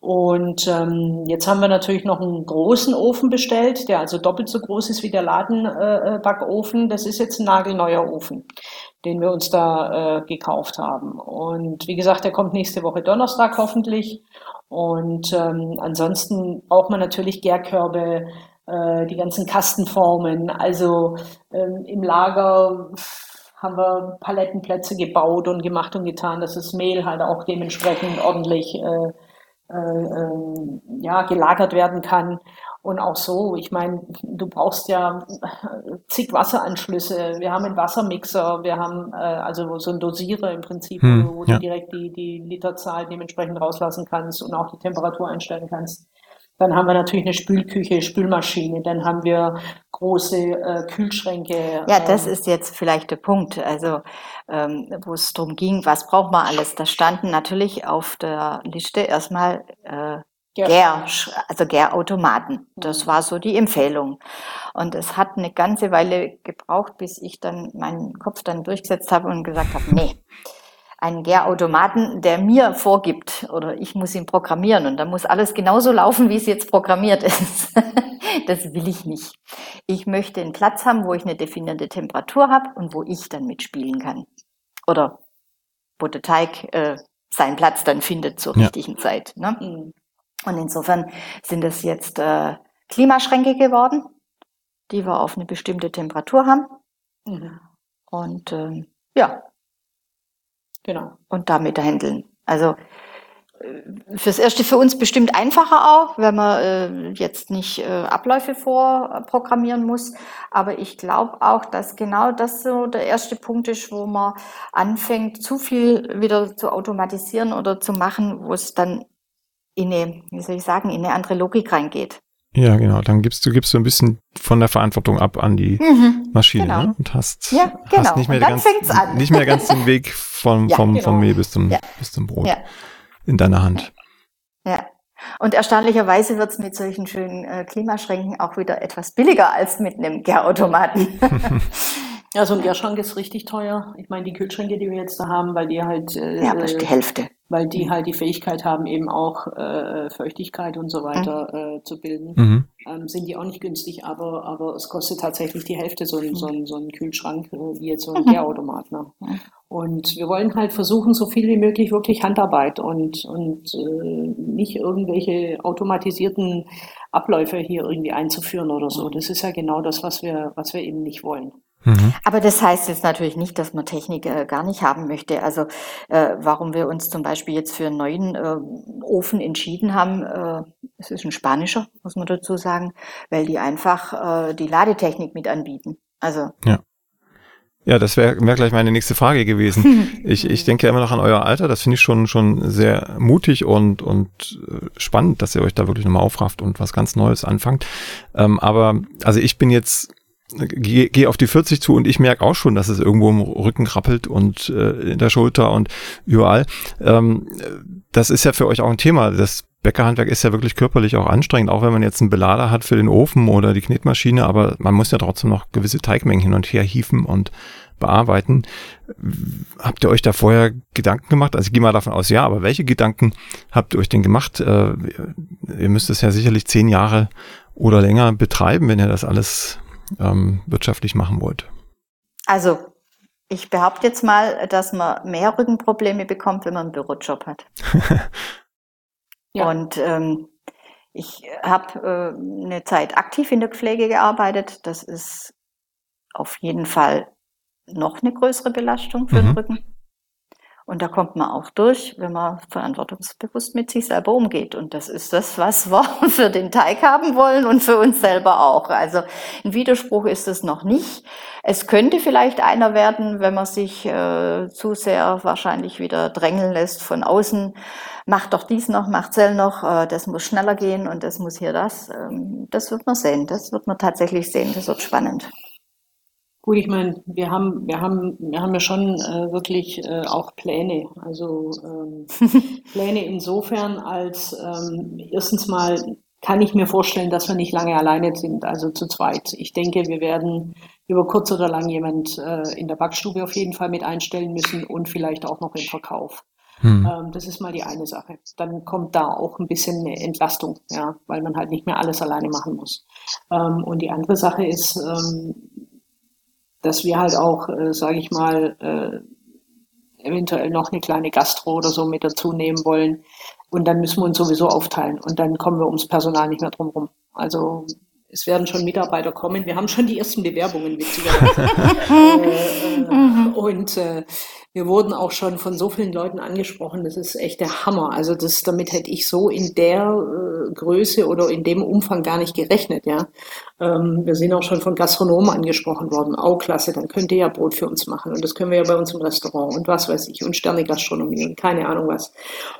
Und ähm, jetzt haben wir natürlich noch einen großen Ofen bestellt, der also doppelt so groß ist wie der Ladenbackofen. Äh, das ist jetzt ein nagelneuer Ofen den wir uns da äh, gekauft haben. Und wie gesagt, der kommt nächste Woche Donnerstag hoffentlich. Und ähm, ansonsten braucht man natürlich Gärkörbe, äh, die ganzen Kastenformen. Also ähm, im Lager haben wir Palettenplätze gebaut und gemacht und getan, dass das Mehl halt auch dementsprechend ordentlich äh, äh, äh, ja, gelagert werden kann. Und auch so, ich meine, du brauchst ja zig Wasseranschlüsse. Wir haben einen Wassermixer, wir haben äh, also so einen Dosierer im Prinzip, hm, wo ja. du direkt die, die Literzahl dementsprechend rauslassen kannst und auch die Temperatur einstellen kannst. Dann haben wir natürlich eine Spülküche, Spülmaschine, dann haben wir große äh, Kühlschränke. Ja, das ähm, ist jetzt vielleicht der Punkt, also ähm, wo es darum ging, was braucht man alles. Da standen natürlich auf der Liste erstmal äh, Gär, also Gärautomaten. Das mhm. war so die Empfehlung. Und es hat eine ganze Weile gebraucht, bis ich dann meinen Kopf dann durchgesetzt habe und gesagt habe, nee, einen Gärautomaten, der mir vorgibt oder ich muss ihn programmieren und da muss alles genauso laufen, wie es jetzt programmiert ist. das will ich nicht. Ich möchte einen Platz haben, wo ich eine definierte Temperatur habe und wo ich dann mitspielen kann. Oder wo der Teig äh, seinen Platz dann findet zur ja. richtigen Zeit. Ne? Und insofern sind es jetzt äh, Klimaschränke geworden, die wir auf eine bestimmte Temperatur haben. Mhm. Und äh, ja, Genau. Und damit handeln. Also äh, fürs Erste für uns bestimmt einfacher auch, wenn man äh, jetzt nicht äh, Abläufe vorprogrammieren muss. Aber ich glaube auch, dass genau das so der erste Punkt ist, wo man anfängt, zu viel wieder zu automatisieren oder zu machen, wo es dann in eine, wie soll ich sagen, in eine andere Logik reingeht. Ja, genau. Dann gibst du gibst du ein bisschen von der Verantwortung ab an die mhm, Maschine genau. ne? und hast, ja, genau. hast nicht mehr, ganz, nicht mehr ganz den Weg vom, ja, vom, genau. vom Mehl bis zum, ja. bis zum Brot in deiner Hand. Ja. Und erstaunlicherweise wird es mit solchen schönen äh, Klimaschränken auch wieder etwas billiger als mit einem Gärautomaten. ja, so ein Gärschrank ist richtig teuer. Ich meine, die Kühlschränke, die wir jetzt da haben, weil die halt. Äh, ja, aber ist die Hälfte weil die mhm. halt die Fähigkeit haben, eben auch äh, Feuchtigkeit und so weiter mhm. äh, zu bilden. Mhm. Ähm, sind die auch nicht günstig, aber, aber es kostet tatsächlich die Hälfte so ein, so ein, so ein Kühlschrank äh, wie jetzt so ein Gärautomat. Ne? Und wir wollen halt versuchen, so viel wie möglich wirklich Handarbeit und, und äh, nicht irgendwelche automatisierten Abläufe hier irgendwie einzuführen oder so. Das ist ja genau das, was wir, was wir eben nicht wollen. Mhm. Aber das heißt jetzt natürlich nicht, dass man Technik äh, gar nicht haben möchte. Also äh, warum wir uns zum Beispiel jetzt für einen neuen äh, Ofen entschieden haben, äh, es ist ein spanischer, muss man dazu sagen, weil die einfach äh, die Ladetechnik mit anbieten. Also ja. Ja, das wäre wär gleich meine nächste Frage gewesen. ich, ich denke immer noch an euer Alter. Das finde ich schon, schon sehr mutig und, und äh, spannend, dass ihr euch da wirklich nochmal aufrafft und was ganz Neues anfangt. Ähm, aber also ich bin jetzt gehe geh auf die 40 zu und ich merke auch schon, dass es irgendwo im Rücken krabbelt und äh, in der Schulter und überall. Ähm, das ist ja für euch auch ein Thema. Das Bäckerhandwerk ist ja wirklich körperlich auch anstrengend, auch wenn man jetzt einen Belader hat für den Ofen oder die Knetmaschine, aber man muss ja trotzdem noch gewisse Teigmengen hin und her hieven und bearbeiten. Habt ihr euch da vorher Gedanken gemacht? Also ich gehe mal davon aus, ja, aber welche Gedanken habt ihr euch denn gemacht? Äh, ihr müsst es ja sicherlich zehn Jahre oder länger betreiben, wenn ihr das alles ähm, wirtschaftlich machen wollt? Also ich behaupte jetzt mal, dass man mehr Rückenprobleme bekommt, wenn man einen Bürojob hat. ja. Und ähm, ich habe äh, eine Zeit aktiv in der Pflege gearbeitet. Das ist auf jeden Fall noch eine größere Belastung für mhm. den Rücken. Und da kommt man auch durch, wenn man verantwortungsbewusst mit sich selber umgeht. Und das ist das, was wir für den Teig haben wollen und für uns selber auch. Also ein Widerspruch ist es noch nicht. Es könnte vielleicht einer werden, wenn man sich äh, zu sehr wahrscheinlich wieder drängeln lässt von außen. Macht doch dies noch, macht Zell noch, äh, das muss schneller gehen und das muss hier das. Ähm, das wird man sehen. Das wird man tatsächlich sehen. Das wird spannend. Gut, ich meine, wir haben, wir haben, wir haben ja schon äh, wirklich äh, auch Pläne. Also ähm, Pläne insofern, als ähm, erstens mal kann ich mir vorstellen, dass wir nicht lange alleine sind, also zu zweit. Ich denke, wir werden über kurz oder lang jemand äh, in der Backstube auf jeden Fall mit einstellen müssen und vielleicht auch noch im Verkauf. Hm. Ähm, das ist mal die eine Sache. Dann kommt da auch ein bisschen eine Entlastung, ja, weil man halt nicht mehr alles alleine machen muss. Ähm, und die andere Sache ist, ähm, dass wir halt auch, äh, sage ich mal, äh, eventuell noch eine kleine Gastro oder so mit dazu nehmen wollen. Und dann müssen wir uns sowieso aufteilen und dann kommen wir ums Personal nicht mehr drum rum. Also es werden schon Mitarbeiter kommen. Wir haben schon die ersten Bewerbungen, witzigerweise. äh, äh, und äh, wir wurden auch schon von so vielen Leuten angesprochen, das ist echt der Hammer. Also das, damit hätte ich so in der äh, Größe oder in dem Umfang gar nicht gerechnet, ja. Ähm, wir sind auch schon von Gastronomen angesprochen worden. Oh, klasse, dann könnt ihr ja Brot für uns machen. Und das können wir ja bei uns im Restaurant und was weiß ich und Sterne-Gastronomie und keine Ahnung was.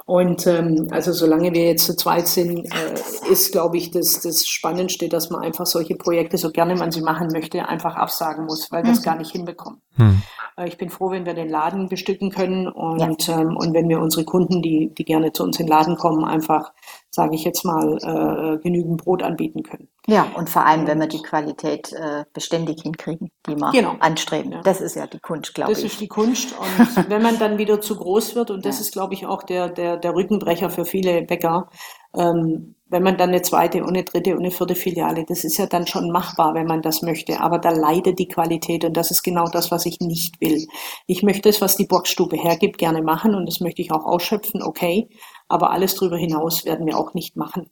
Und ähm, also solange wir jetzt zu zweit sind, äh, ist, glaube ich, das, das Spannendste, dass man einfach solche Projekte, so gerne man sie machen möchte, einfach absagen muss, weil wir es mhm. gar nicht hinbekommen. Mhm. Äh, ich bin froh, wenn wir den Laden bestücken können und, ja. ähm, und wenn wir unsere Kunden, die, die gerne zu uns in den Laden kommen, einfach, sage ich jetzt mal, äh, genügend Brot anbieten können. Ja, und vor allem, wenn wir die Qualität äh, beständig hinkriegen, die wir genau. anstreben. Ja. Das ist ja die Kunst, glaube ich. Das ist die Kunst. Und wenn man dann wieder zu groß wird, und das ja. ist, glaube ich, auch der, der, der Rückenbrecher für viele Bäcker, ähm, wenn man dann eine zweite und eine dritte und eine vierte Filiale, das ist ja dann schon machbar, wenn man das möchte. Aber da leidet die Qualität und das ist genau das, was ich nicht will. Ich möchte das, was die Boxstube hergibt, gerne machen und das möchte ich auch ausschöpfen, okay. Aber alles darüber hinaus werden wir auch nicht machen.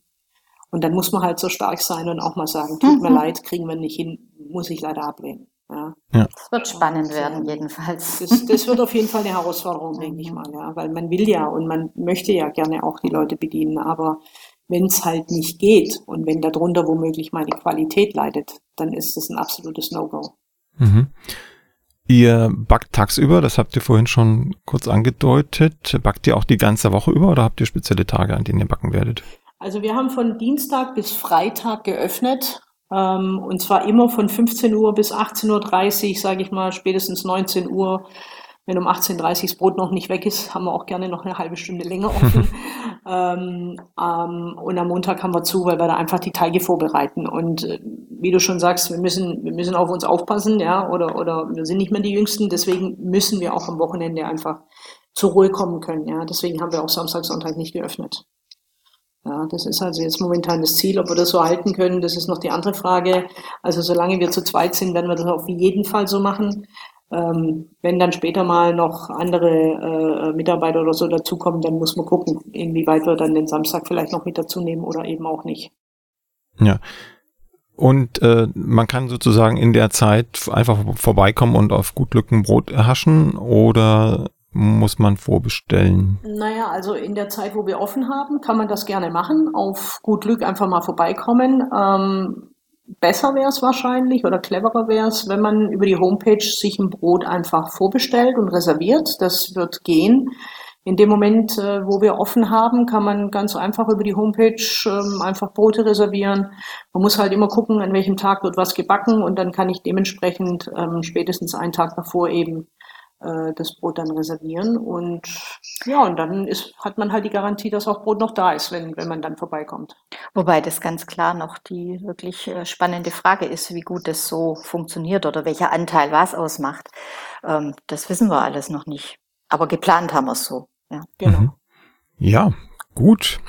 Und dann muss man halt so stark sein und auch mal sagen, tut mhm. mir leid, kriegen wir nicht hin, muss ich leider ablehnen. Ja. ja. Das wird spannend und, werden, jedenfalls. Das, das, wird auf jeden Fall eine Herausforderung, denke ich mal, ja. Weil man will ja und man möchte ja gerne auch die Leute bedienen, aber wenn es halt nicht geht und wenn darunter womöglich meine Qualität leidet, dann ist das ein absolutes No-Go. Mhm. Ihr backt tagsüber, das habt ihr vorhin schon kurz angedeutet. Backt ihr auch die ganze Woche über oder habt ihr spezielle Tage, an denen ihr backen werdet? Also wir haben von Dienstag bis Freitag geöffnet ähm, und zwar immer von 15 Uhr bis 18.30 Uhr, sage ich mal, spätestens 19 Uhr wenn um 18.30 Uhr das Brot noch nicht weg ist, haben wir auch gerne noch eine halbe Stunde länger offen. ähm, ähm, und am Montag haben wir zu, weil wir da einfach die Teige vorbereiten. Und äh, wie du schon sagst, wir müssen, wir müssen auf uns aufpassen, ja, oder, oder wir sind nicht mehr die Jüngsten. Deswegen müssen wir auch am Wochenende einfach zur Ruhe kommen können. Ja, deswegen haben wir auch Samstag, Sonntag nicht geöffnet. Ja, das ist also jetzt momentan das Ziel. Ob wir das so halten können, das ist noch die andere Frage. Also solange wir zu zweit sind, werden wir das auf jeden Fall so machen. Ähm, wenn dann später mal noch andere äh, Mitarbeiter oder so dazukommen, dann muss man gucken, inwieweit wir dann den Samstag vielleicht noch mit dazu nehmen oder eben auch nicht. Ja. Und äh, man kann sozusagen in der Zeit einfach vorbeikommen und auf gut Glück ein Brot erhaschen oder muss man vorbestellen? Naja, also in der Zeit, wo wir offen haben, kann man das gerne machen. Auf gut Glück einfach mal vorbeikommen. Ähm, besser wäre es wahrscheinlich oder cleverer wäre es, wenn man über die Homepage sich ein Brot einfach vorbestellt und reserviert. Das wird gehen. In dem Moment, äh, wo wir offen haben, kann man ganz einfach über die Homepage ähm, einfach Brote reservieren. Man muss halt immer gucken, an welchem Tag wird was gebacken und dann kann ich dementsprechend ähm, spätestens einen Tag davor eben äh, das Brot dann reservieren. Und ja, und dann ist, hat man halt die Garantie, dass auch Brot noch da ist, wenn, wenn man dann vorbeikommt. Wobei das ganz klar noch die wirklich äh, spannende Frage ist, wie gut das so funktioniert oder welcher Anteil was ausmacht. Ähm, das wissen wir alles noch nicht. Aber geplant haben wir es so. Ja, genau. Mhm. Ja, gut.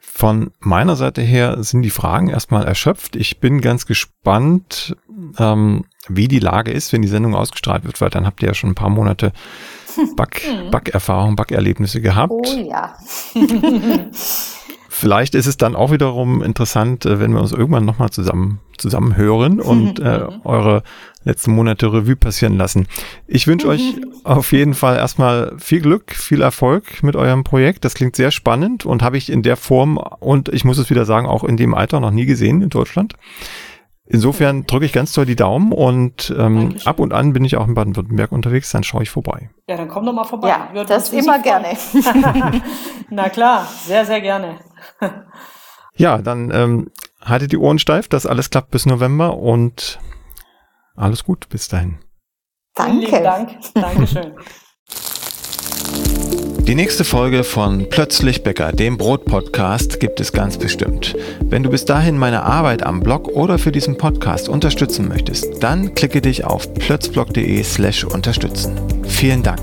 Von meiner Seite her sind die Fragen erstmal erschöpft. Ich bin ganz gespannt, ähm, wie die Lage ist, wenn die Sendung ausgestrahlt wird, weil dann habt ihr ja schon ein paar Monate Back, mhm. Backerfahrung, Backerlebnisse gehabt. Oh ja. Vielleicht ist es dann auch wiederum interessant, äh, wenn wir uns irgendwann nochmal zusammen, zusammen hören und äh, eure letzten Monate Revue passieren lassen. Ich wünsche euch auf jeden Fall erstmal viel Glück, viel Erfolg mit eurem Projekt. Das klingt sehr spannend und habe ich in der Form und ich muss es wieder sagen, auch in dem Alter noch nie gesehen in Deutschland. Insofern drücke ich ganz toll die Daumen und ähm, ab und an bin ich auch in Baden-Württemberg unterwegs, dann schaue ich vorbei. Ja, dann komm doch mal vorbei. Ja, Würden das immer gerne. Na klar, sehr, sehr gerne. ja, dann ähm, haltet die Ohren steif, dass alles klappt bis November und alles gut bis dahin. Danke. Vielen Dank. Dankeschön. Die nächste Folge von Plötzlich Bäcker, dem Brot-Podcast, gibt es ganz bestimmt. Wenn du bis dahin meine Arbeit am Blog oder für diesen Podcast unterstützen möchtest, dann klicke dich auf plötzblog.de slash unterstützen. Vielen Dank.